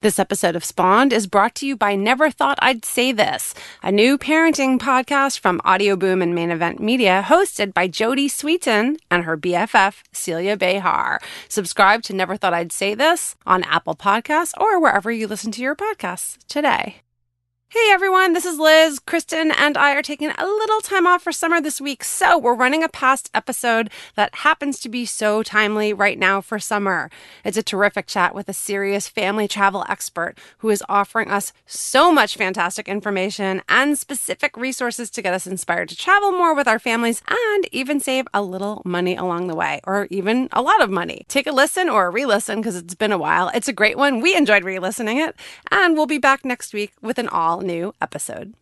This episode of Spawned is brought to you by Never Thought I'd Say This, a new parenting podcast from Audio Boom and Main Event Media, hosted by Jodie Sweetin and her BFF, Celia Behar. Subscribe to Never Thought I'd Say This on Apple Podcasts or wherever you listen to your podcasts today. Hey everyone, this is Liz. Kristen and I are taking a little time off for summer this week, so we're running a past episode that happens to be so timely right now for summer. It's a terrific chat with a serious family travel expert who is offering us so much fantastic information and specific resources to get us inspired to travel more with our families and even save a little money along the way, or even a lot of money. Take a listen or re listen because it's been a while. It's a great one. We enjoyed re listening it, and we'll be back next week with an all new episode.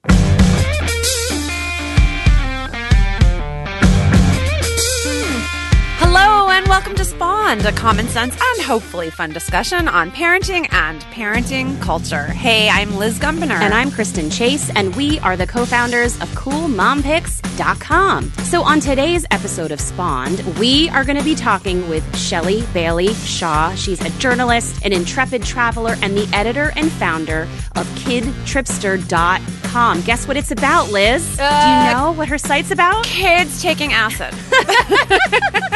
Hello, and welcome to Spawned, a common sense and hopefully fun discussion on parenting and parenting culture. Hey, I'm Liz Gumbiner. And I'm Kristen Chase, and we are the co founders of CoolMomPicks.com. So, on today's episode of Spawned, we are going to be talking with Shelly Bailey Shaw. She's a journalist, an intrepid traveler, and the editor and founder of KidTripster.com. Guess what it's about, Liz? Uh, Do you know what her site's about? Kids taking acid.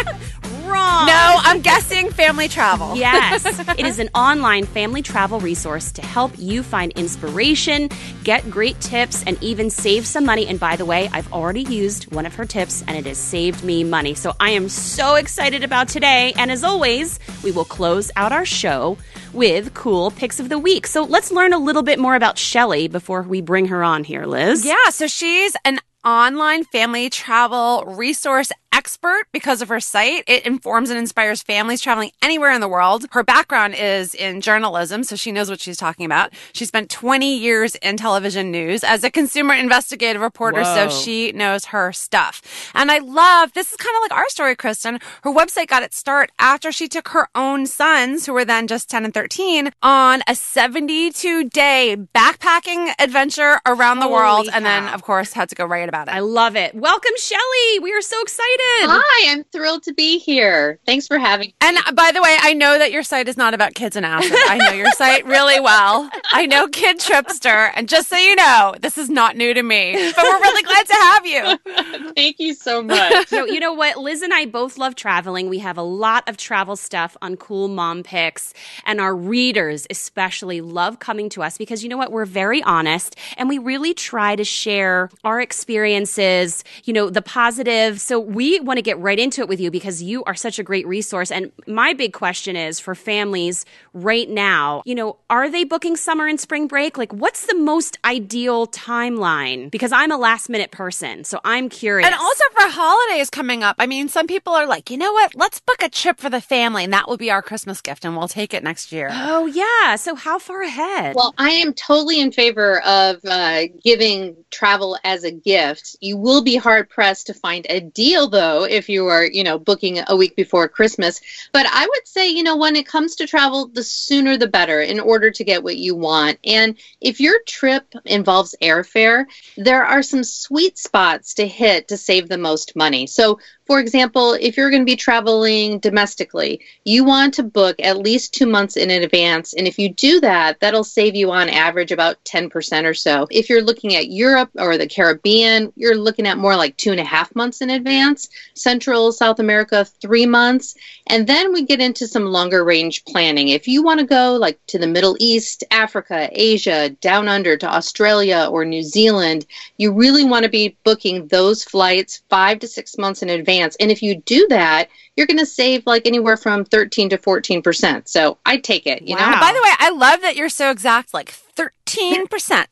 Wrong. no, I'm guessing family travel. Yes. it is an online family travel resource to help you find inspiration, get great tips, and even save some money. And by the way, I've already used one of her tips and it has saved me money. So I am so excited about today. And as always, we will close out our show with cool picks of the week. So let's learn a little bit more about Shelly before we bring her on here, Liz. Yeah, so she's an online family travel resource expert because of her site. It informs and inspires families traveling anywhere in the world. Her background is in journalism, so she knows what she's talking about. She spent 20 years in television news as a consumer investigative reporter, Whoa. so she knows her stuff. And I love this is kind of like our story, Kristen. Her website got its start after she took her own sons, who were then just 10 and 13, on a 72 day backpacking adventure around the Holy world, and then, of course, had to go write about it. I love it. Welcome, Shelly. We are so excited. Hi, I'm thrilled to be here. Thanks for having me. And by the way, I know that your site is not about kids and acid. I know your site really well. I know Kid Tripster. And just so you know, this is not new to me, but we're really glad to have you. Thank you so much. So, you know what? Liz and I both love traveling. We have a lot of travel stuff on Cool Mom Picks, and our readers especially love coming to us because you know what? We're very honest and we really try to share our experiences, you know, the positive. So, we want to get right into it with you because you are such a great resource. And my big question is for families right now, you know, are they booking summer and spring break? Like, what's the most ideal timeline? Because I'm a last minute person, so I'm curious. And also for holidays coming up, I mean, some people are like, you know what? Let's book a trip for the family, and that will be our Christmas gift, and we'll take it next year. Oh, yeah. So, how far ahead? well, I am totally in favor of uh, giving travel as a gift. You will be hard pressed to find a deal, though, if you are, you know, booking a week before Christmas. But I would say, you know, when it comes to travel, the sooner the better in order to get what you want. And if your trip involves airfare, there are some sweet spots to hit to save the most money. So, for example, if you're going to be traveling domestically, you want to book at least two months in advance. And if you do that, that'll save you on average about 10% or so. If you're looking at Europe or the Caribbean, you're looking at more like two and a half months in advance. Central, South America, three months. And then we get into some longer range planning. If you want to go like to the Middle East, Africa, Asia, down under to Australia or New Zealand, you really want to be booking those flights five to six months in advance. And if you do that, you're going to save like anywhere from 13 to 14%. So I take it, you Wow. know? By the way, I love that you're so exact, like 13%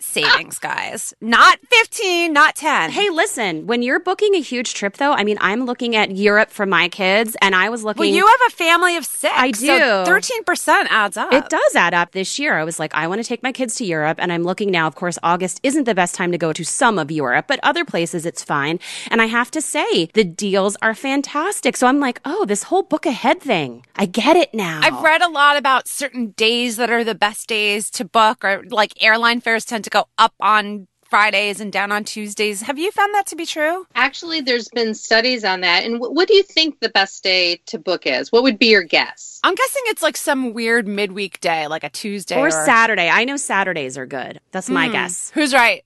savings, guys. Not 15, not 10. Hey, listen, when you're booking a huge trip, though, I mean, I'm looking at Europe for my kids, and I was looking. well, you have a family of six. I So do. 13% adds up. It does add up this year. I was like, I want to take my kids to Europe, and I'm looking now. Of course, August isn't the best time to go to some of Europe, but other places it's fine. And I have to say, the deals are fantastic. So I'm like, oh, this whole book ahead thing. I get it now. I've read a lot about certain days that are the best days to book, or like airline fares tend to go up on Fridays and down on Tuesdays. Have you found that to be true? Actually, there's been studies on that. And w- what do you think the best day to book is? What would be your guess? I'm guessing it's like some weird midweek day, like a Tuesday or, or Saturday. I know Saturdays are good. That's my mm. guess. Who's right?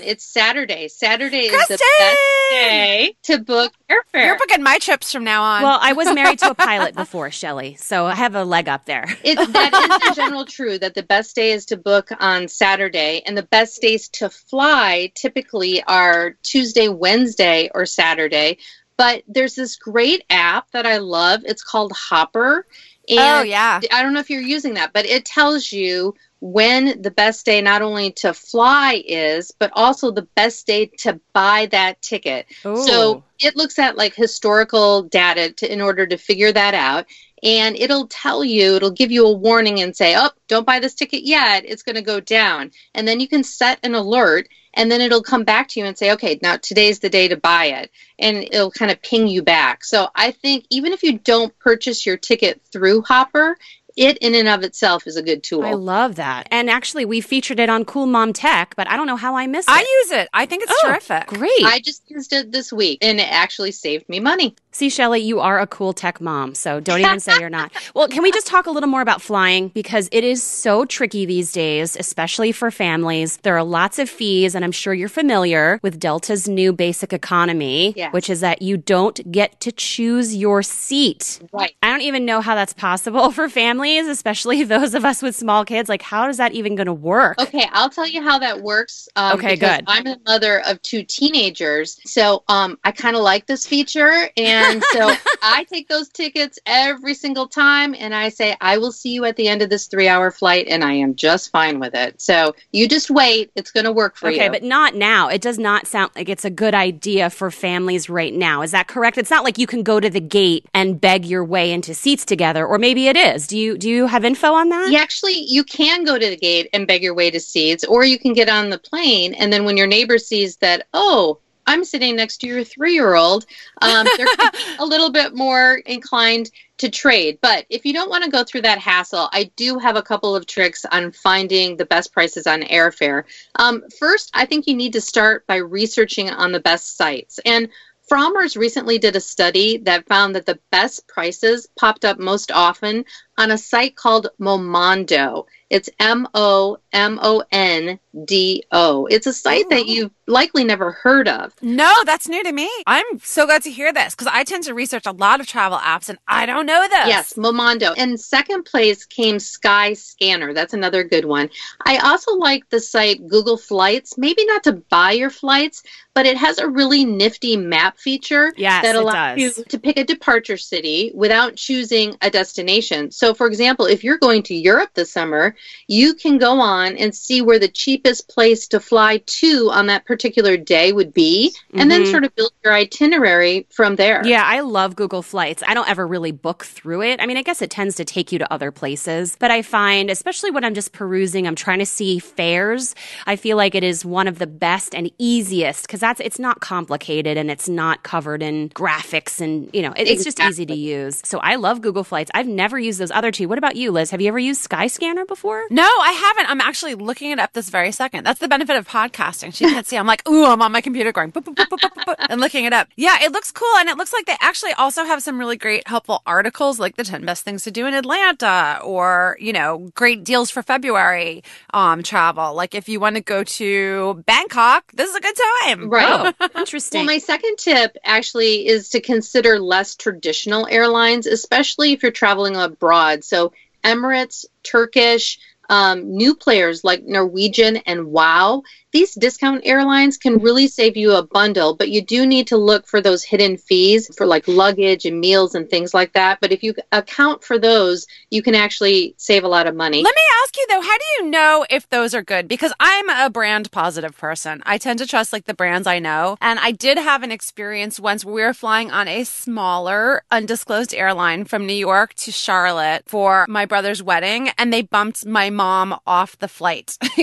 It's Saturday. Saturday Kristen! is the best day to book airfare. You're booking my trips from now on. Well, I was married to a pilot before, Shelly, so I have a leg up there. It's, that is the general true that the best day is to book on Saturday, and the best days to fly typically are Tuesday, Wednesday, or Saturday. But there's this great app that I love. It's called Hopper. Oh, and oh, yeah. I don't know if you're using that, but it tells you when the best day not only to fly is, but also the best day to buy that ticket. Ooh. So it looks at like historical data to, in order to figure that out. And it'll tell you, it'll give you a warning and say, oh, don't buy this ticket yet. It's going to go down. And then you can set an alert and then it'll come back to you and say, okay, now today's the day to buy it. And it'll kind of ping you back. So I think even if you don't purchase your ticket through Hopper, it in and of itself is a good tool. I love that. And actually, we featured it on Cool Mom Tech, but I don't know how I missed it. I use it. I think it's oh, terrific. Great. I just used it this week and it actually saved me money. See, Shelly, you are a cool tech mom, so don't even say you're not. Well, can we just talk a little more about flying? Because it is so tricky these days, especially for families. There are lots of fees, and I'm sure you're familiar with Delta's new basic economy, which is that you don't get to choose your seat. Right. I don't even know how that's possible for families, especially those of us with small kids. Like, how is that even going to work? Okay, I'll tell you how that works. Um, okay, good. I'm a mother of two teenagers, so um, I kind of like this feature. And and so I take those tickets every single time and I say, I will see you at the end of this three hour flight and I am just fine with it. So you just wait. It's going to work for okay, you. Okay, but not now. It does not sound like it's a good idea for families right now. Is that correct? It's not like you can go to the gate and beg your way into seats together, or maybe it is. Do you do you have info on that? Yeah, actually, you can go to the gate and beg your way to seats, or you can get on the plane and then when your neighbor sees that, oh, I'm sitting next to your three year old, um, they're a little bit more inclined to trade. But if you don't want to go through that hassle, I do have a couple of tricks on finding the best prices on airfare. Um, first, I think you need to start by researching on the best sites. And Frommer's recently did a study that found that the best prices popped up most often on a site called Momondo. It's M O M O N D O. It's a site Ooh. that oh. you've likely never heard of. No, that's new to me. I'm so glad to hear this because I tend to research a lot of travel apps and I don't know this. Yes, Momondo. And second place came Skyscanner. That's another good one. I also like the site Google Flights. Maybe not to buy your flights, but it has a really nifty map feature yes, that allows you to pick a departure city without choosing a destination. So, for example, if you're going to Europe this summer, you can go on and see where the cheapest place to fly to on that particular day would be, and mm-hmm. then sort of build your itinerary from there. Yeah, I love Google Flights. I don't ever really book through it. I mean, I guess it tends to take you to other places, but I find, especially when I'm just perusing, I'm trying to see fares, I feel like it is one of the best and easiest because that's it's not complicated and it's not covered in graphics and you know it, it's just easy to use. So I love Google Flights. I've never used those other two. What about you, Liz? Have you ever used Skyscanner before? No, I haven't. I'm actually looking it up this very second. That's the benefit of podcasting. She can't see. I'm like, ooh, I'm on my computer going boop, boop, boop, and looking it up. Yeah, it looks cool, and it looks like they actually also have some really great helpful articles, like the 10 best things to do in Atlanta, or you know, great deals for February um, travel. Like if you want to go to Bangkok, this is a good time. Right. Oh, interesting. well, my second tip actually is to consider less traditional airlines, especially if you're traveling abroad. So Emirates, Turkish, um, new players like Norwegian and WOW these discount airlines can really save you a bundle, but you do need to look for those hidden fees for like luggage and meals and things like that. But if you account for those, you can actually save a lot of money. Let me ask you though, how do you know if those are good? Because I'm a brand positive person. I tend to trust like the brands I know. And I did have an experience once where we were flying on a smaller, undisclosed airline from New York to Charlotte for my brother's wedding, and they bumped my mom off the flight.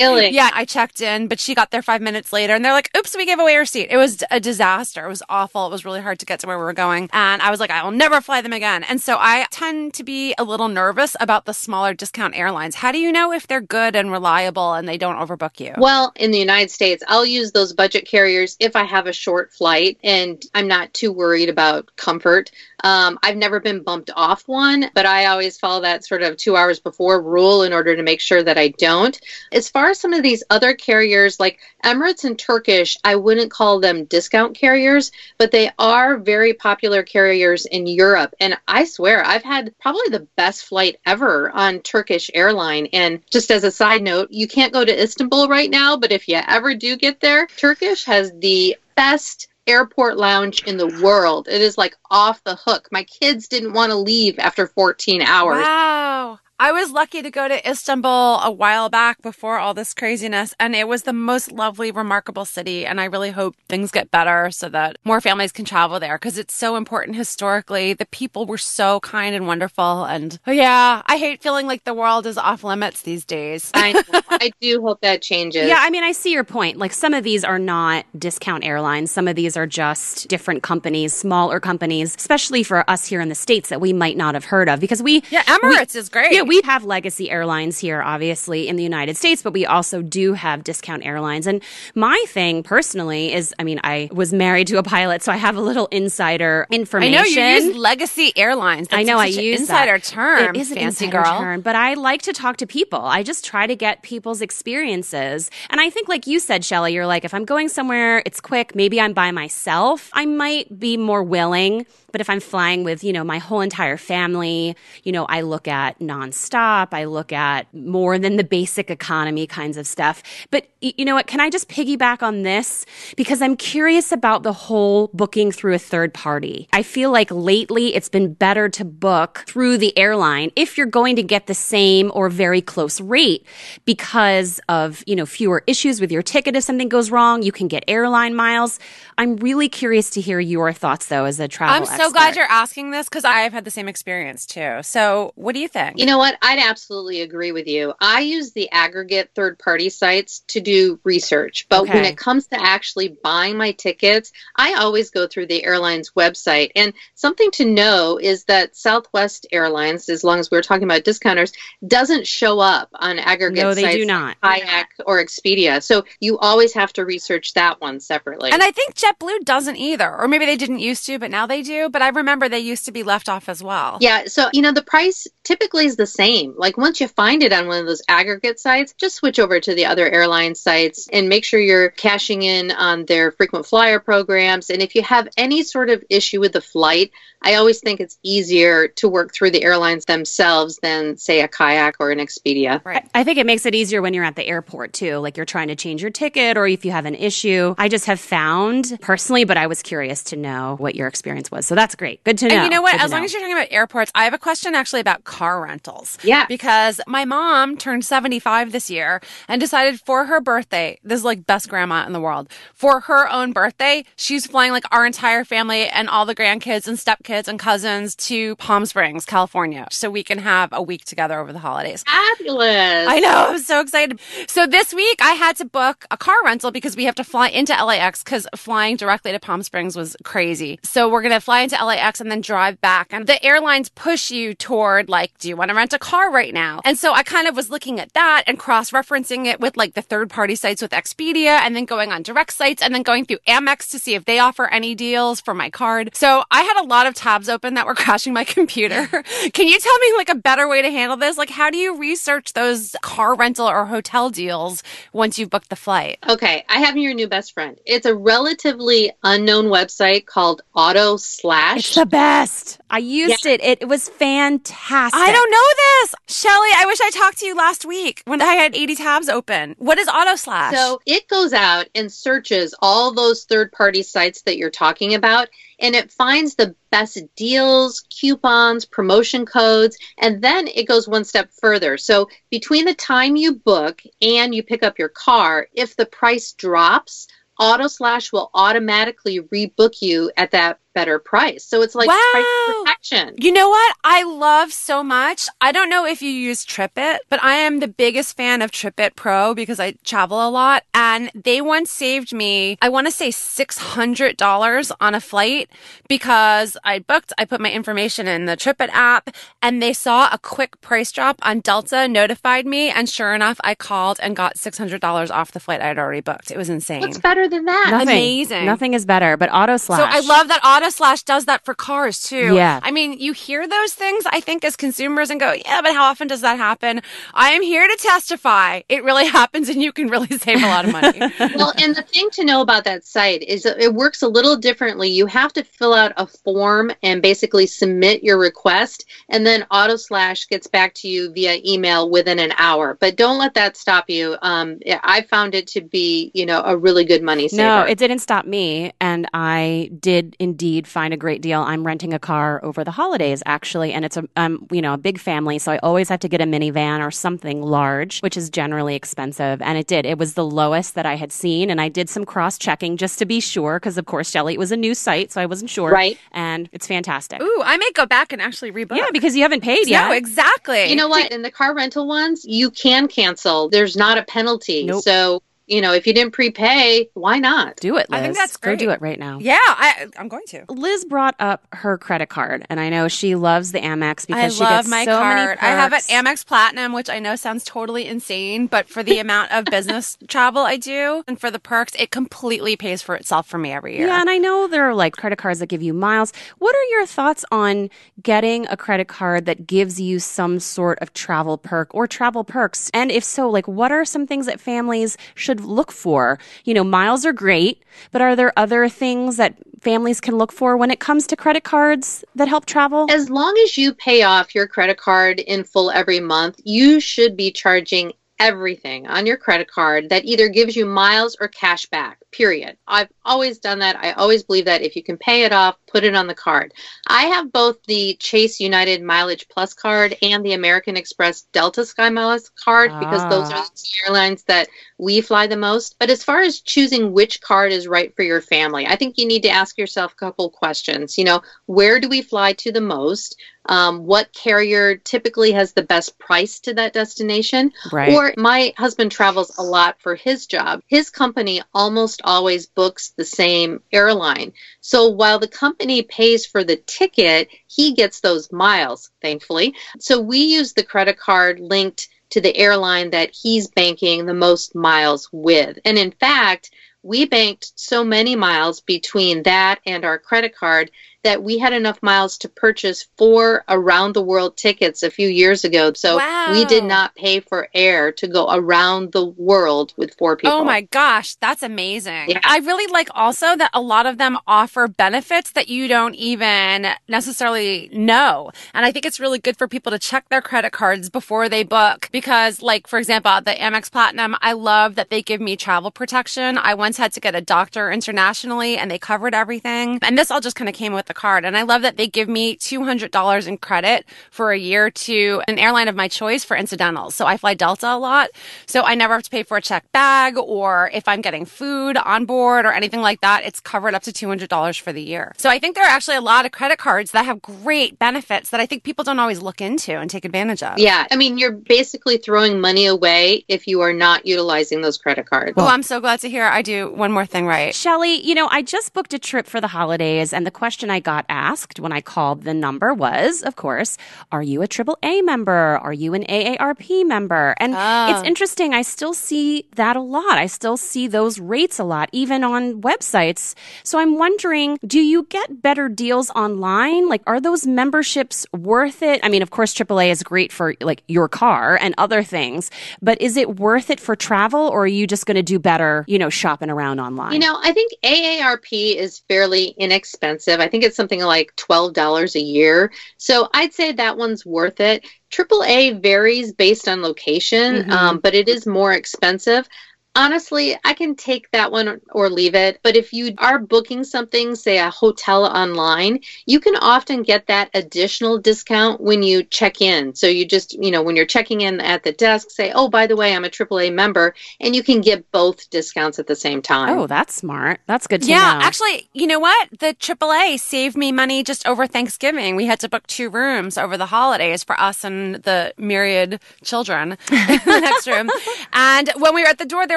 really? yeah, I checked in, but she got there five minutes later and they're like, oops, we gave away her seat. It was a disaster. It was awful. It was really hard to get to where we were going. And I was like, I will never fly them again. And so I tend to be a little nervous about the smaller discount airlines. How do you know if they're good and reliable and they don't overbook you? Well, in the United States, I'll use those budget carriers if I have a short flight and I'm not too worried about comfort. Um, I've never been bumped off one, but I always follow that sort of two hours before rule in order to make sure that I don't. As far as some of these other carriers like Emirates and Turkish, I wouldn't call them discount carriers, but they are very popular carriers in Europe. And I swear, I've had probably the best flight ever on Turkish airline. And just as a side note, you can't go to Istanbul right now, but if you ever do get there, Turkish has the best airport lounge in the world. It is like off the hook. My kids didn't want to leave after 14 hours. Wow. I was lucky to go to Istanbul a while back before all this craziness, and it was the most lovely, remarkable city. And I really hope things get better so that more families can travel there because it's so important historically. The people were so kind and wonderful. And oh, yeah, I hate feeling like the world is off limits these days. I. I do hope that changes. Yeah, I mean, I see your point. Like some of these are not discount airlines, some of these are just different companies, smaller companies, especially for us here in the States that we might not have heard of because we. Yeah, Emirates we, is great. Yeah, we have legacy airlines here, obviously, in the United States, but we also do have discount airlines. And my thing personally is, I mean, I was married to a pilot, so I have a little insider information. I know you use legacy airlines. That's I know I use insider that. term. It is an fancy insider girl. term, but I like to talk to people. I just try to get people's experiences. And I think, like you said, Shelly, you're like, if I'm going somewhere, it's quick. Maybe I'm by myself. I might be more willing. But if I'm flying with, you know, my whole entire family, you know, I look at nonstop. I look at more than the basic economy kinds of stuff. But you know what? Can I just piggyback on this? Because I'm curious about the whole booking through a third party. I feel like lately it's been better to book through the airline if you're going to get the same or very close rate because of, you know, fewer issues with your ticket. If something goes wrong, you can get airline miles. I'm really curious to hear your thoughts though as a travel I'm so expert. glad you're asking this because I've had the same experience too. So, what do you think? You know what? I'd absolutely agree with you. I use the aggregate third party sites to do research, but Okay. when it comes to actually buying my tickets, I always go through the airline's website. And something to know is that Southwest Airlines, as long as we're talking about discounters, doesn't show up on aggregate No, they sites do not. like Kayak or Expedia. So you always have to research that one separately. And I think JetBlue doesn't either, or maybe they didn't used to, but now they do. But I remember they used to be left off as well. Yeah, so you know the price typically is the same. Like once you find it on one of those aggregate sites, just switch over to the other airline sites and make sure you're cashing in on their frequent flyer programs. And if you have any sort of issue with the flight, I always think it's easier to work through the airlines themselves than say a kayak or an Expedia. Right. I think it makes it easier when you're at the airport too. Like you're trying to change your ticket or if you have an issue. I just have found personally, but I was curious to know what your experience was. So that's great. Good to know. And you know what? Good As long know. as you're talking about airports, I have a question actually about car rentals. Yeah. Because my mom turned 75 this year and decided for her birthday, this is like best grandma in the world, for her own birthday, she's flying like our entire family and all the grandkids and stepkids and cousins to Palm Springs, California, so we can have a week together over the holidays. Fabulous. I know. I'm so excited. So this week I had to book a car rental because we have to fly into LAX because flying directly to Palm Springs was crazy. So we're going to fly into LAX and then drive back. And the airlines push you toward like, do you want to rent a car right now? And so I kind of was looking at that and cross referencing it with like the third party sites with Expedia and then going on direct sites and then going through Amex to see if they offer any deals for my card. So I had a lot of tabs open that were crashing my computer. Can you tell me like a better way to handle this? Like, how do you research those car rental or hotel deals once you've booked the flight? Okay, I have your new best friend. It's a relatively unknown website called Auto Slash. It's the best. I used it. it. It was fantastic. I don't know this. Shelly, I wish I talked to you last week when I had 80 tabs open. What is Auto Slash? So it goes out and searches all those third party sites that you're talking about, and it finds the best deals, coupons, promotion codes, and then it goes one step further. So between the time you book and you pick up your car, if the price drops, Auto Slash will automatically rebook you at that better price. So it's like Wow. price protection. You know what I love so much? I don't know if you use TripIt, but I am the biggest fan of TripIt Pro because I travel a lot. And they once saved me, I want to say $600 on a flight because I booked, I put my information in the TripIt app and they saw a quick price drop on Delta, notified me. And sure enough, I called and got $600 off the flight I had already booked. It was insane. What's better than that? Nothing. Amazing. Nothing is better, but auto slash. So I love that Auto Slash does that for cars too. Yeah. I mean, you hear those things, I think, as consumers and go, yeah, but how often does that happen? I am here to testify. It really happens and you can really save a lot of money. well, and the thing to know about that site is that it works a little differently. You have to fill out a form and basically submit your request, and then Auto Slash gets back to you via email within an hour. But don't let that stop you. Um, I found it to be, you know, a really good money saver. No, it didn't stop me. And I did indeed find a great deal. I'm renting a car over the holidays, actually. And it's a, um, you know, a big family. So I always have to get a minivan or something large, which is generally expensive. And it did. It was the lowest that I had seen. And I did some cross checking just to be sure. Cause of course, Shelly, it was a new site. So I wasn't sure. Right. And it's fantastic. Ooh, I may go back and actually rebook. Yeah, because you haven't paid yet. No, exactly. You know what? In the car rental ones, you can cancel. There's not a penalty. Nope. So, you know, if you didn't prepay, why not? do it, Liz. I think that's Go do it right now. Yeah, I, I'm going to. Liz brought up her credit card, and I know she loves the Amex because I she love gets my so many card. I have an. Amex Platinum, which I know sounds totally insane, but for the amount of business travel I do and for the perks, it completely pays for itself for me every year. Yeah, and I know there are like credit cards that give you miles. What are your thoughts on getting a credit card that gives you some sort of travel perk or travel perks? And if so, like what are some things that families should look for? You know, miles are great, but are there other things that families can look for when it comes to credit cards that help travel? As long as you pay off your credit card in full every month, you should be charging everything on your credit card that either gives you miles or cash back. Period. I've always done that. I always believe that if you can pay it off, put it on the card. I have both the Chase United Mileage Plus card and the American Express Delta Sky Miles card because those Ah. are the two airlines that we fly the most. But as far as choosing which card is right for your family, I think you need to ask yourself a couple questions. You know, where do we fly to the most? Um, what carrier typically has the best price to that destination? Right. Or my husband travels a lot for his job. His company almost always books the same airline. So while the company pays for the ticket, he gets those miles, thankfully. So we use the credit card linked to the airline that he's banking the most miles with. And in fact, we banked so many miles between that and our credit card that we had enough miles to purchase four around the world tickets a few years ago. So Wow. we did not pay for air to go around the world with four oh people. Oh my gosh, that's amazing. Yeah. I really like also that a lot of them offer benefits that you don't even necessarily know. And I think it's really good for people to check their credit cards before they book because like for example, the Amex Platinum, I love that they give me travel protection. I once had to get a doctor internationally and they covered everything. And this all just kind of came with the card. And I love that they give me $200 in credit for a year to an airline of my choice for incidentals. So I fly Delta a lot. So I never have to pay for a check bag or if I'm getting food on board or anything like that, it's covered up to $200 for the year. So I think there are actually a lot of credit cards that have great benefits that I think people don't always look into and take advantage of. Yeah, I mean, you're basically throwing money away if you are not utilizing those credit cards. Oh, I'm so glad to hear I do one more thing right. Shelly, you know, I just booked a trip for the holidays, and the question I got asked when I called the number was, of course, are you a AAA member? Are you an AARP member? And Oh. it's ah. interesting, I still see that a lot. I still see those rates a lot, even on websites. So I'm wondering, do you get better deals online? Like, are those memberships worth it? I mean, of course, AAA is great for like your car and other things, but is it worth it for travel, or are you just going to do better, you know, shopping around online? You know, I think AARP is fairly inexpensive. I think it's something like $12 a year. So I'd say that one's worth it. AAA varies based on location, Mhm. um, but it is more expensive. Honestly, I can take that one or leave it. But if you are booking something, say a hotel online, you can often get that additional discount when you check in. So you just, you know, when you're checking in at the desk, say, oh, by the way, I'm a AAA member, and you can get both discounts at the same time. Oh, that's smart. That's good to yeah, know. Yeah, actually, you know what? The AAA saved me money just over Thanksgiving. We had to book two rooms over the holidays for us and the myriad children in the next room. And when we were at the door, they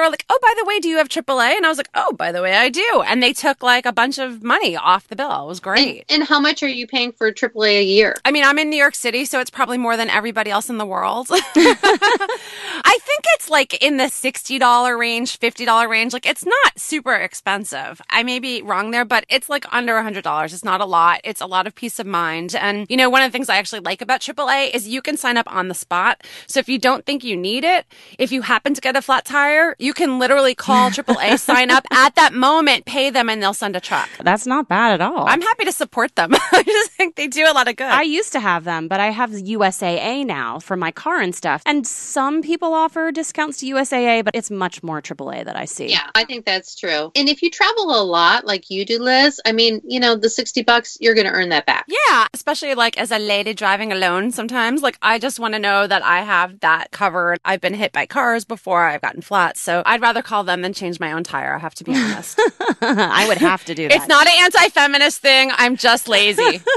were like, "Oh, by the way, do you have AAA?" And I was like, "Oh, by the way, I do." And they took like a bunch of money off the bill. It was great. And, and how much are you paying for AAA a year? I mean, I'm in New York City, so it's probably more than everybody else in the world. I think it's like in the $60 range, $50 range. Like it's not super expensive. I may be wrong there, but it's like under a $100. It's not a lot. It's a lot of peace of mind. And, you know, one of the things I actually like about AAA is you can sign up on the spot. So if you don't think you need it, if you happen to get a flat tire, you can literally call AAA, sign up at that moment, pay them, and they'll send a truck. That's not bad at all. I'm happy to support them. I just think they do a lot of good. I used to have them, but I have USAA now for my car and stuff. And some people offer discounts to USAA, but it's much more AAA that I see. Yeah, I think that's true. And if you travel a lot like you do, Liz, I mean, you know, the 60 bucks, you're going to earn that back. Yeah, especially like as a lady driving alone sometimes. Like, I just want to know that I have that covered. I've been hit by cars before, I've gotten flats. So I'd rather call them than change my own tire. I have to be honest. I would have to do that. it's not an anti feminist thing. I'm just lazy.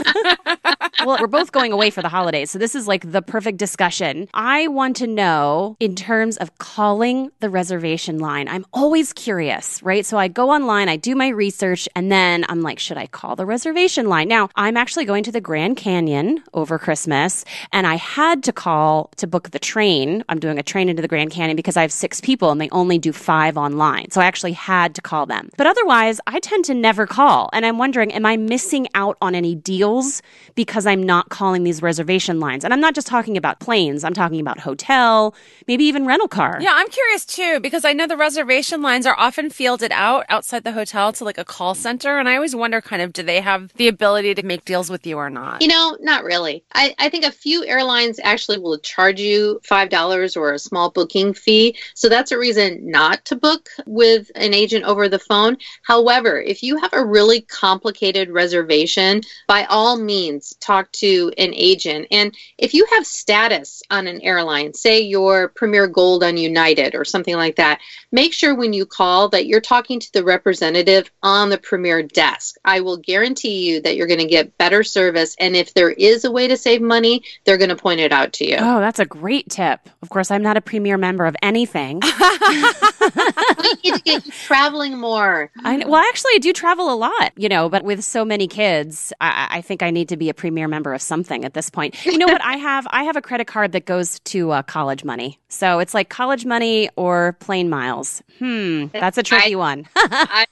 well, we're both going away for the holidays. So this is like the perfect discussion. I want to know in terms of calling the reservation line. I'm always curious, right? So I go online, I do my research, and then I'm like, should I call the reservation line? Now, I'm actually going to the Grand Canyon over Christmas, and I had to call to book the train. I'm doing a train into the Grand Canyon because I have six people and they only do five online. So I actually had to call them. But otherwise, I tend to never call. And I'm wondering, am I missing out on any deals because I'm not calling these reservation lines? And I'm not just talking about planes, I'm talking about hotel, maybe even rental car. Yeah, I'm curious too because I know the reservation lines are often fielded out outside the hotel to like a call center. And I always wonder kind of do they have the ability to make deals with you or not? You know, not really. I, I think a few airlines actually will charge you $5 or a small booking fee. So that's a reason not to book with an agent over the phone. However, if you have a really complicated reservation, by all means, talk to an agent. And if you have status on an airline, say you're Premier Gold on United or something like that, make sure when you call that you're talking to the representative on the Premier desk. I will guarantee you that you're going to get better service. And if there is a way to save money, they're going to point it out to you. Oh, that's a great tip. Of course, I'm not a premier member of anything. we need to get you traveling more. I know, well, actually, I do travel a lot, you know, but with so many kids, I, I think I need to be a premier member of something at this point. You know what? I have I have a credit card that goes to uh, college money, so it's like college money or plane miles. Hmm, that's a tricky I- one. I,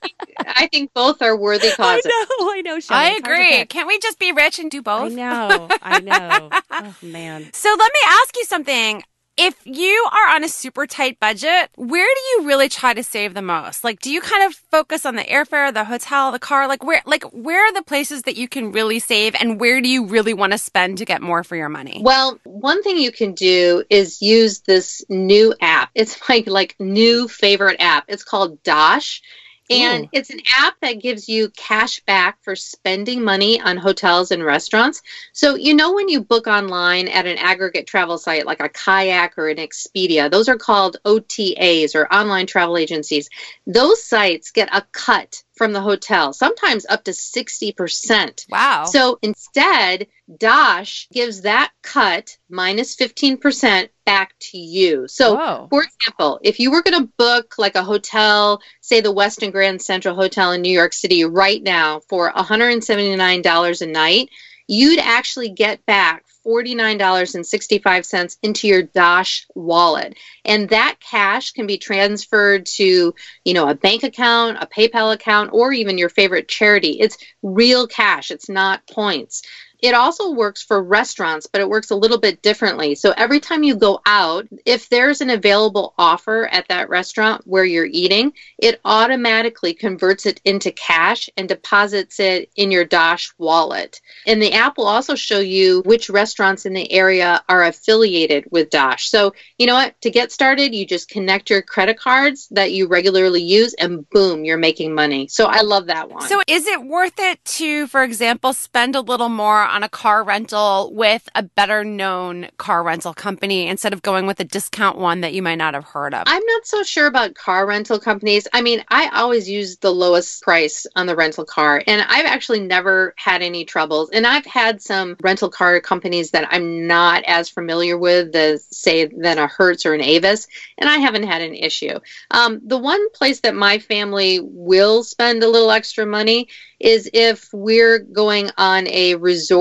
I think both are worthy causes. I causes. know, I know. Shelley. I It's hard to agree. Can't we just be rich and do I both? know, I know. Oh man. So let me ask you something. If you are on a super tight budget, where do you really try to save the most? Like, do you kind of focus on the airfare, the hotel, the car? Like, where, like, where are the places that you can really save and where do you really want to spend to get more for your money? Well, one thing you can do is use this new app. It's my like new favorite app. It's called Dosh. And Ooh. it's an app that gives you cash back for spending money on hotels and restaurants. So, you know, when you book online at an aggregate travel site like a kayak or an Expedia, those are called OTAs or online travel agencies. Those sites get a cut from the hotel, sometimes up to 60%. Wow. So instead, Dosh gives that cut minus 15% back to you. So, Whoa. for example, if you were going to book like a hotel, say the Westin Grand Central Hotel in New York City right now for $179 a night, you'd actually get back $49.65 into your Dosh wallet. And that cash can be transferred to, you know, a bank account, a PayPal account, or even your favorite charity. It's real cash. It's not points. It also works for restaurants, but it works a little bit differently. So every time you go out, if there's an available offer at that restaurant where you're eating, it automatically converts it into cash and deposits it in your Dosh wallet. And the app will also show you which restaurants in the area are affiliated with Dosh. So, you know what? To get started, you just connect your credit cards that you regularly use, and boom, you're making money. So I love that one. So, is it worth it to, for example, spend a little more on a car rental with a better known car rental company instead of going with a discount one that you might not have heard of? I'm not so sure about car rental companies. I mean, I always use the lowest price on the rental car, and I've actually never had any troubles. And I've had some rental car companies that I'm not as familiar with, as say, than a Hertz or an Avis, and I haven't had an issue. Um, the one place that my family will spend a little extra money is if we're going on a resort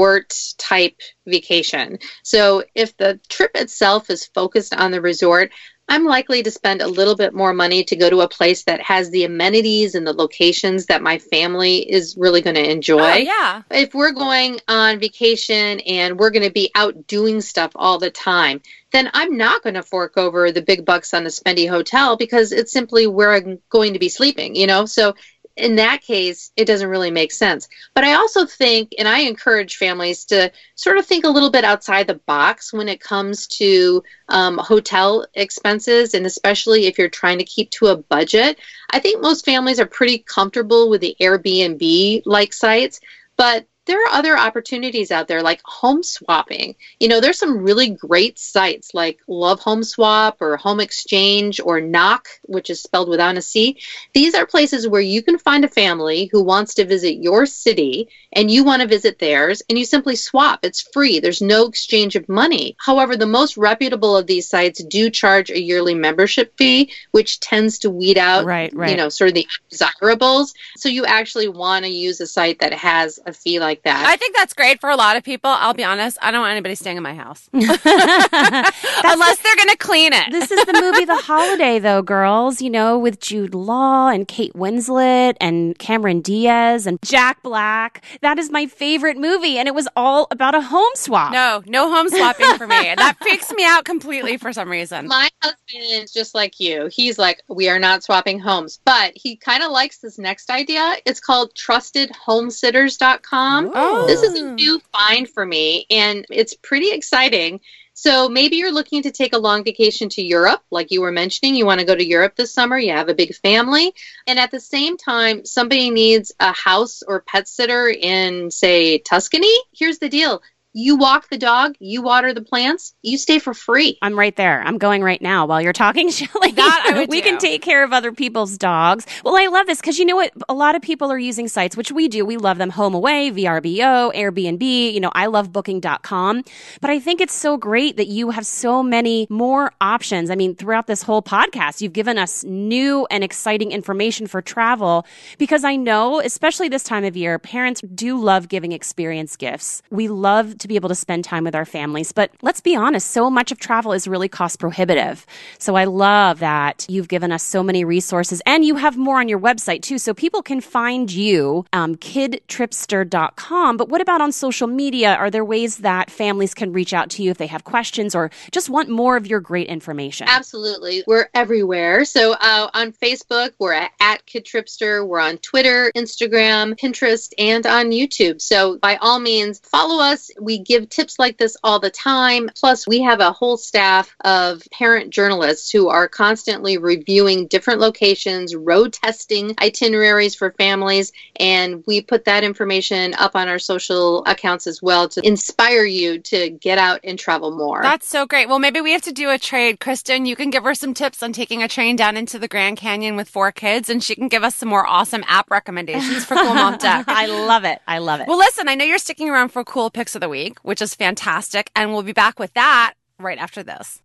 type vacation. So if the trip itself is focused on the resort, I'm likely to spend a little bit more money to go to a place that has the amenities and the locations that my family is really going to enjoy. Oh, yeah. If we're going on vacation and we're going to be out doing stuff all the time, then I'm not going to fork over the big bucks on a spendy hotel because it's simply where I'm going to be sleeping, you know? So in that case, it doesn't really make sense. But I also think, and I encourage families to sort of think a little bit outside the box when it comes to um, hotel expenses, and especially if you're trying to keep to a budget. I think most families are pretty comfortable with the Airbnb like sites, but there are other opportunities out there like home swapping. You know, there's some really great sites like Love Home Swap or Home Exchange or Knok, which is spelled without a C. These are places where you can find a family who wants to visit your city and you want to visit theirs and you simply swap. It's free. There's no exchange of money. However, the most reputable of these sites do charge a yearly membership fee, which tends to weed out, right, right. you know, sort of the desirables. So you actually want to use a site that has a fee like like that. I think that's great for a lot of people. I'll be honest. I don't want anybody staying in my house unless the, they're going to clean it. This is the movie The Holiday, though, girls. You know, with Jude Law and Kate Winslet and Cameron Diaz and Jack Black. That is my favorite movie, and it was all about a home swap. No, no home swapping for me. that freaks me out completely for some reason. My husband is just like you. He's like, we are not swapping homes, but he kind of likes this next idea. It's called trustedhomesitters.com. Oh. This is a oh. new find for me, and it's pretty exciting. So maybe you're looking to take a long vacation to Europe, like you were mentioning. You want to go to Europe this summer. You have a big family. And at the same time, somebody needs a house or pet sitter in, say, Tuscany. Here's the deal you walk the dog, you water the plants, you stay for free. I'm right there. I'm going right now while you're talking, Shelly. That we do. can take care of other people's dogs. Well, I love this because you know what? A lot of people are using sites, which we do. We love them. HomeAway, VRBO, Airbnb. You know, I love Booking.com. But I think it's so great that you have so many more options. I mean, throughout this whole podcast, you've given us new and exciting information for travel because I know, especially this time of year, parents do love giving experience gifts. We love to be able to spend time with our families. But let's be honest, so much of travel is really cost prohibitive. So I love that you've given us so many resources and you have more on your website too. So people can find you, um, kidtripster.com. But what about on social media? Are there ways that families can reach out to you if they have questions or just want more of your great information? Absolutely. We're everywhere. So uh, on Facebook, we're at, at kidtripster. We're on Twitter, Instagram, Pinterest, and on YouTube. So by all means, follow us. Give tips like this all the time. Plus, we have a whole staff of parent journalists who are constantly reviewing different locations, road testing itineraries for families, and we put that information up on our social accounts as well to inspire you to get out and travel more. That's so great. Well, maybe we have to do a trade. Kristen, you can give her some tips on taking a train down into the Grand Canyon with four kids, and she can give us some more awesome app recommendations for Cool Mom Tech. I love it. I love it. Well, listen, I know you're sticking around for cool picks of the week week, which is fantastic. And we'll be back with that right after this.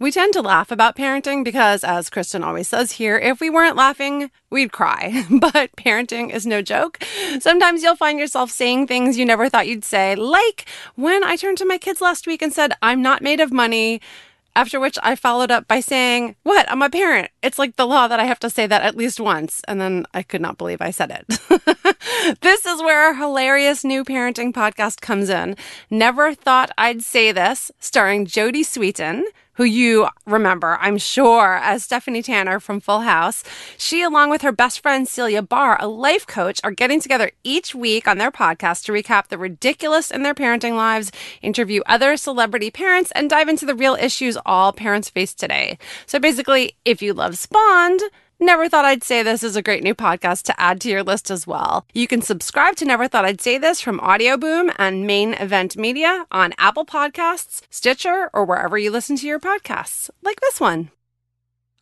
We tend to laugh about parenting because, as Kristen always says here, if we weren't laughing, we'd cry. But parenting is no joke. Sometimes you'll find yourself saying things you never thought you'd say, like when I turned to my kids last week and said, I'm not made of money. After which I followed up by saying, What? I'm a parent. It's like the law that I have to say that at least once. And then I could not believe I said it. this is where our hilarious new parenting podcast comes in. Never thought I'd say this, starring Jodie Sweetin who you remember, I'm sure, as Stephanie Tanner from Full House. She, along with her best friend Celia Behar, a life coach, are getting together each week on their podcast to recap the ridiculous in their parenting lives, interview other celebrity parents, and dive into the real issues all parents face today. So basically, if you love Spawned, Never Thought I'd Say This is a great new podcast to add to your list as well. You can subscribe to Never Thought I'd Say This from Audio Boom and Main Event Media on Apple Podcasts, Stitcher, or wherever you listen to your podcasts, like this one.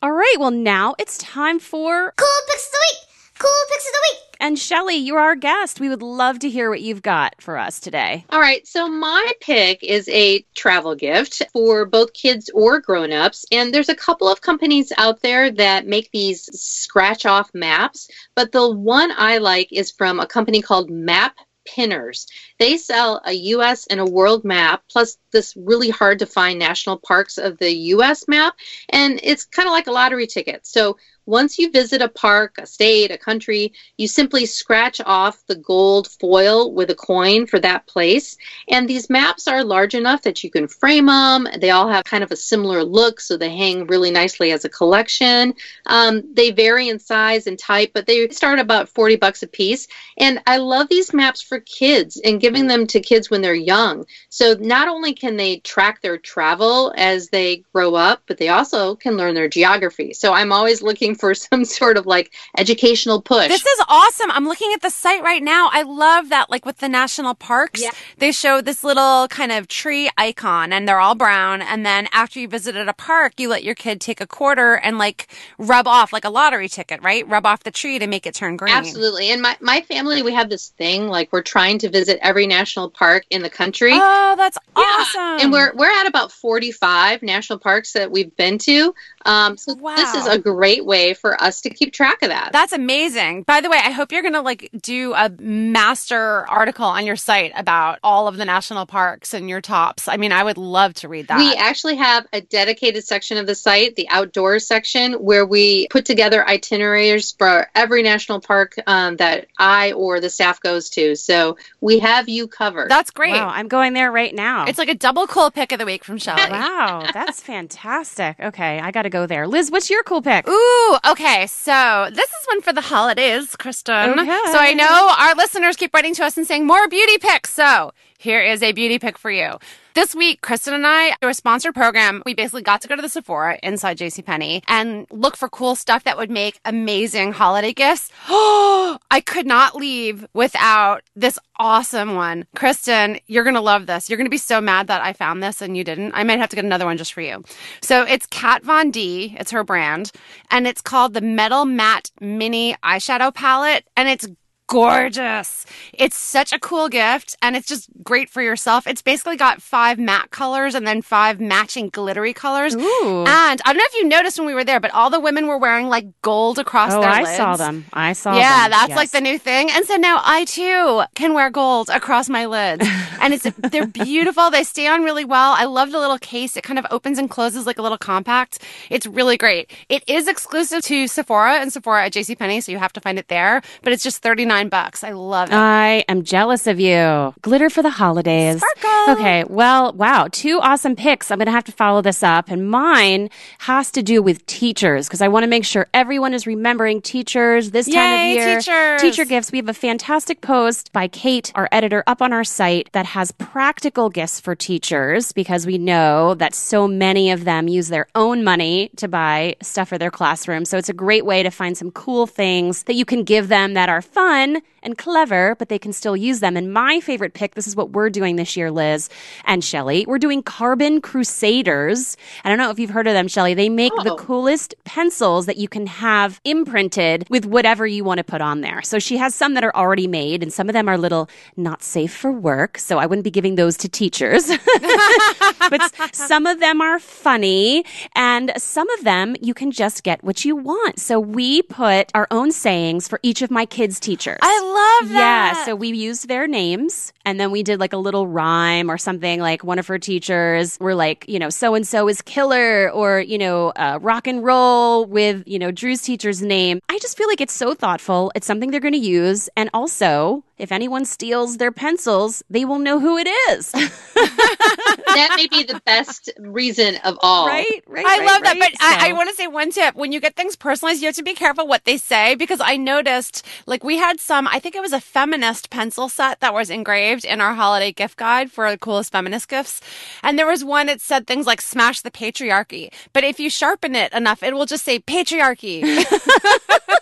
All right, well, now it's time for Cool Picks of the Week! Cool Picks of the Week! And Shelly, you're our guest. We would love to hear what you've got for us today. All right, so my pick is a travel gift for both kids or grown-ups, and there's a couple of companies out there that make these scratch off maps, but the one I like is from a company called Map Pinners. They sell a US and a world map, plus this really hard to find national parks of the US map, and it's kind of like a lottery ticket. So once you visit a park, a state, a country, you simply scratch off the gold foil with a coin for that place. And these maps are large enough that you can frame them. They all have kind of a similar look, so they hang really nicely as a collection. Um, they vary in size and type, but they start about 40 bucks a piece. And I love these maps for kids and giving them to kids when they're young. So not only can they track their travel as they grow up, but they also can learn their geography. So I'm always looking for some sort of like educational push. This is awesome. I'm looking at the site right now. I love that, like with the national parks, Yeah. they show this little kind of tree icon and they're all brown. And then after you visited a park, you let your kid take a quarter and like rub off like a lottery ticket, right? Rub off the tree to make it turn green. Absolutely. And my, my family, we have this thing like we're trying to visit every national park in the country. Oh, that's Yeah. awesome. And we're we're at about 45 national parks that we've been to. Um, so this is a great way for us to keep track of that. That's amazing. By the way, I hope you're going to like do a master article on your site about all of the national parks and your tops. I mean, I would love to read that. We actually have a dedicated section of the site, the outdoors section, where we put together itineraries for every national park um, that I or the staff goes to. So we have you covered. That's great. Wow, I'm going there right now. It's like a double cool pick of the week from Shelly. wow, that's fantastic. Okay, I got to go there. Liz, what's your cool pick? Ooh, okay. So this is one for the holidays, Kristen. Okay. So I know our listeners keep writing to us and saying more beauty picks. So here is a beauty pick for you. This week, Kristen and I, through a sponsored program, we basically got to go to the Sephora inside JCPenney and look for cool stuff that would make amazing holiday gifts. Oh, I could not leave without this awesome one. Kristen, you're going to love this. You're going to be so mad that I found this and you didn't. I might have to get another one just for you. So it's Kat Von D. It's her brand and it's called the Metal Matte Mini Eyeshadow Palette and it's gorgeous. It's such a cool gift and it's just great for yourself. It's basically got five matte colors and then five matching glittery colors. Ooh. And I don't know if you noticed when we were there, but all the women were wearing like gold across Oh, their eye lids. saw them. I saw Yeah, them. that's Yes. like the new thing. And so now I too can wear gold across my lids. and it's they're beautiful. They stay on really well. I love the little case. It kind of opens and closes like a little compact. It's really great. It is exclusive to Sephora and Sephora at JCPenney, so you have to find it there, but it's just 39 bucks. I love it. I am jealous of you. Glitter for the holidays. Sparkle. Okay. Well, wow. Two awesome picks. I'm going to have to follow this up. And mine has to do with teachers because I want to make sure everyone is remembering teachers this time of year. teachers. Teacher gifts. We have a fantastic post by Kate, our editor, up on our site that has practical gifts for teachers because we know that so many of them use their own money to buy stuff for their classroom. So it's a great way to find some cool things that you can give them that are fun one and clever, but they can still use them. And my favorite pick, this is what we're doing this year, Liz and Shelly. We're doing Carbon Crusaders. I don't know if you've heard of them, Shelly. They make the Oh. coolest pencils that you can have imprinted with whatever you want to put on there. So she has some that are already made, and some of them are little not safe for work. So I wouldn't be giving those to teachers. but some of them are funny, and some of them you can just get what you want. So we put our own sayings for each of my kids' teachers. I love that. Yeah, so we used their names and then we did like a little rhyme or something like one of her teachers were like, you know, so and so is killer or, you know, uh, rock and roll with, you know, Drew's teacher's name. I just feel like it's so thoughtful. It's something they're going to use. And also, if anyone steals their pencils, they will know who it is. that may be the best reason of all. right? Right. I right, love that, right. but I, I want to say one tip: when you get things personalized, you have to be careful what they say because I noticed, like, we had some. I think it was a feminist pencil set that was engraved in our holiday gift guide for the coolest feminist gifts, and there was one that said things like "smash the patriarchy," but if you sharpen it enough, it will just say patriarchy.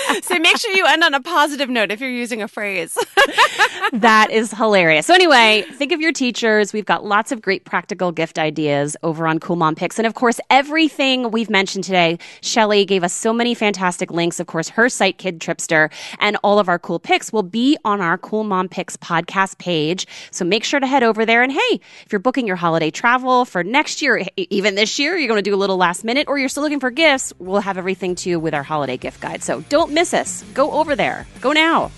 so make sure you end on a positive note if you're using a phrase. that is hilarious. So anyway, think of your teachers. We've got lots of great practical gift ideas over on Cool Mom Picks. And of course, everything we've mentioned today, Shelly gave us so many fantastic links. Of course, her site, Kid Tripster, and all of our cool picks will be on our Cool Mom Picks podcast page. So make sure to head over there. And hey, if you're booking your holiday travel for next year, even this year, you're going to do a little last minute, or you're still looking for gifts, we'll have everything too with our holiday gift guide. So don't miss us. Go over there. Go now.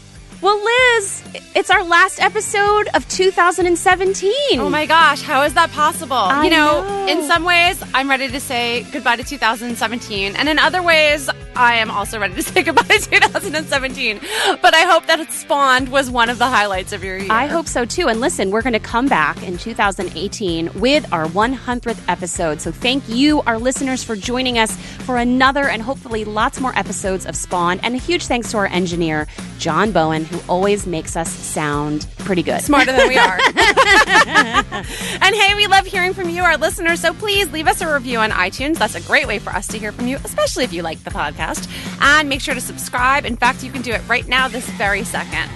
Well, Liz, it's our last episode of 2017. Oh my gosh, how is that possible? I you know, know. in some ways, I'm ready to say goodbye to 2017. And in other ways, I am also ready to say goodbye to 2017. But I hope that Spawned was one of the highlights of your year. I hope so too. And listen, we're going to come back in 2018 with our 100th episode. So thank you, our listeners, for joining us for another and hopefully lots more episodes of Spawn. And a huge thanks to our engineer, John Bowen, who always makes us sound pretty good. Smarter than we are. and hey, we love hearing from you, our listeners. So please leave us a review on iTunes. That's a great way for us to hear from you, especially if you like the podcast. And make sure to subscribe. In fact, you can do it right now, this very second.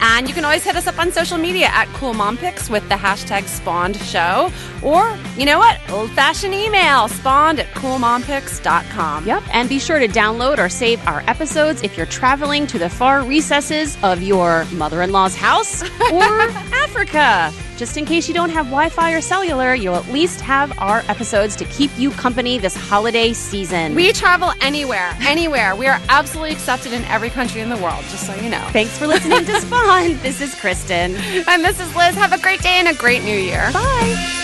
And you can always hit us up on social media at Cool Mom Picks with the hashtag Spawned Show. Or, you know what? Old fashioned email, spawned at coolmompicks.com. Yep. And be sure to download or save our episodes if you're traveling to the far recesses of your mother in law's house or Africa. Just in case you don't have Wi Fi or cellular, you'll at least have our episodes to keep you company this holiday season. We travel anywhere, anywhere. We are absolutely accepted in every country in the world, just so you know. Thanks for listening to Spawn. This is Kristen. And this is Liz. Have a great day and a great new year. Bye.